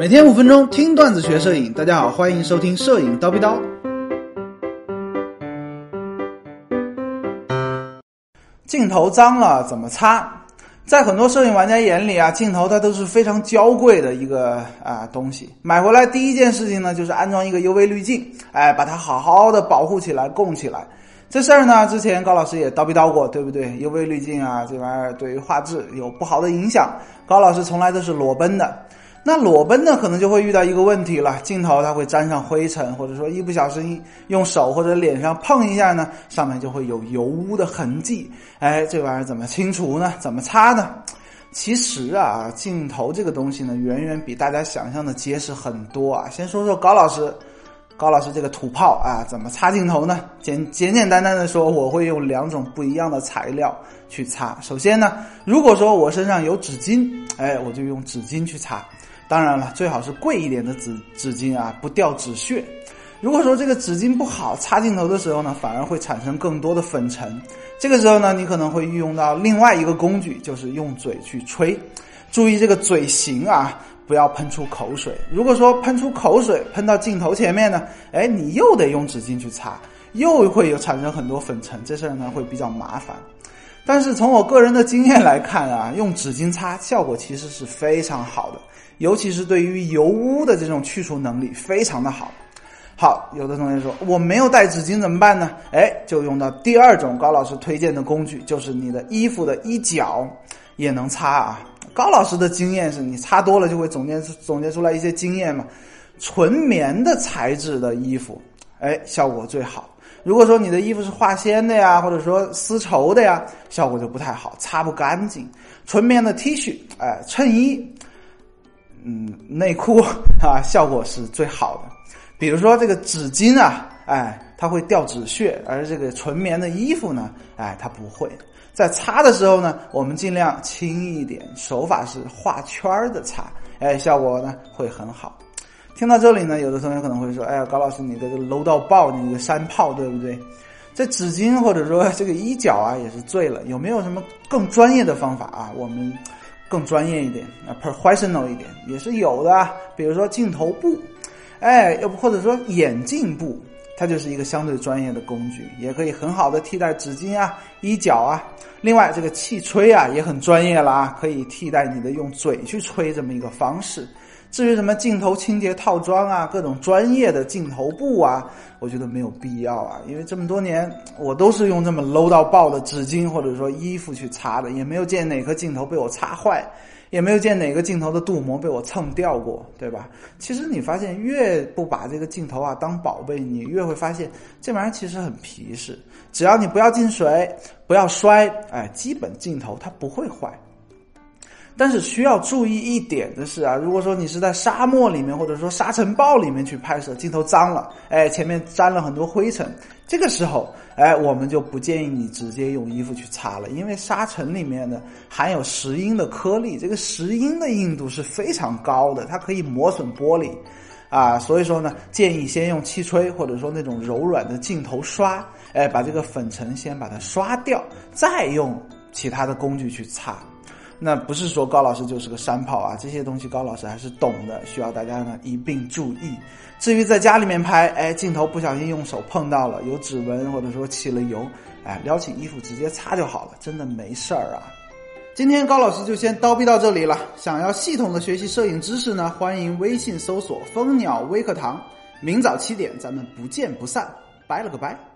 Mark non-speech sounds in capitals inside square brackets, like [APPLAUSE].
每天五分钟听段子学摄影，大家好，欢迎收听摄影叨逼叨。镜头脏了怎么擦？在很多摄影玩家眼里啊，镜头它都是非常娇贵的一个啊东西。买回来第一件事情呢，就是安装一个 UV 滤镜，哎，把它好好的保护起来、供起来。这事儿呢，之前高老师也叨逼叨过，对不对？UV 滤镜啊，这玩意儿对于画质有不好的影响。高老师从来都是裸奔的。那裸奔呢，可能就会遇到一个问题了，镜头它会沾上灰尘，或者说一不小心用手或者脸上碰一下呢，上面就会有油污的痕迹。哎，这玩意儿怎么清除呢？怎么擦呢？其实啊，镜头这个东西呢，远远比大家想象的结实很多啊。先说说高老师，高老师这个土炮啊，怎么擦镜头呢？简简简单单的说，我会用两种不一样的材料去擦。首先呢，如果说我身上有纸巾，哎，我就用纸巾去擦。当然了，最好是贵一点的纸纸巾啊，不掉纸屑。如果说这个纸巾不好，擦镜头的时候呢，反而会产生更多的粉尘。这个时候呢，你可能会运用到另外一个工具，就是用嘴去吹。注意这个嘴型啊，不要喷出口水。如果说喷出口水，喷到镜头前面呢，哎，你又得用纸巾去擦，又会有产生很多粉尘，这事儿呢会比较麻烦。但是从我个人的经验来看啊，用纸巾擦效果其实是非常好的。尤其是对于油污的这种去除能力非常的好。好，有的同学说我没有带纸巾怎么办呢？哎，就用到第二种高老师推荐的工具，就是你的衣服的衣角也能擦啊。高老师的经验是你擦多了就会总结总结出来一些经验嘛。纯棉的材质的衣服，哎，效果最好。如果说你的衣服是化纤的呀，或者说丝绸的呀，效果就不太好，擦不干净。纯棉的 T 恤，哎，衬衣。嗯，内裤 [LAUGHS] 啊，效果是最好的。比如说这个纸巾啊，哎，它会掉纸屑，而这个纯棉的衣服呢，哎，它不会。在擦的时候呢，我们尽量轻一点，手法是画圈儿的擦，哎，效果呢会很好。听到这里呢，有的同学可能会说，哎呀，高老师，你这个 low 到爆，你个山炮，对不对？这纸巾或者说这个衣角啊，也是醉了。有没有什么更专业的方法啊？我们。更专业一点啊，professional 一点也是有的，比如说镜头布，哎，又不或者说眼镜布，它就是一个相对专业的工具，也可以很好的替代纸巾啊、衣角啊。另外，这个气吹啊也很专业了啊，可以替代你的用嘴去吹这么一个方式。至于什么镜头清洁套装啊，各种专业的镜头布啊，我觉得没有必要啊，因为这么多年我都是用这么 low 到爆的纸巾或者说衣服去擦的，也没有见哪颗镜头被我擦坏，也没有见哪个镜头的镀膜被我蹭掉过，对吧？其实你发现越不把这个镜头啊当宝贝，你越会发现这玩意儿其实很皮实，只要你不要进水，不要摔，哎，基本镜头它不会坏。但是需要注意一点的是啊，如果说你是在沙漠里面或者说沙尘暴里面去拍摄，镜头脏了，哎，前面沾了很多灰尘，这个时候，哎，我们就不建议你直接用衣服去擦了，因为沙尘里面呢含有石英的颗粒，这个石英的硬度是非常高的，它可以磨损玻璃，啊，所以说呢，建议先用气吹或者说那种柔软的镜头刷，哎，把这个粉尘先把它刷掉，再用其他的工具去擦。那不是说高老师就是个山炮啊，这些东西高老师还是懂的，需要大家呢一并注意。至于在家里面拍，哎，镜头不小心用手碰到了，有指纹或者说起了油，哎，撩起衣服直接擦就好了，真的没事儿啊。今天高老师就先叨逼到这里了。想要系统的学习摄影知识呢，欢迎微信搜索蜂鸟微课堂，明早七点咱们不见不散，拜了个拜。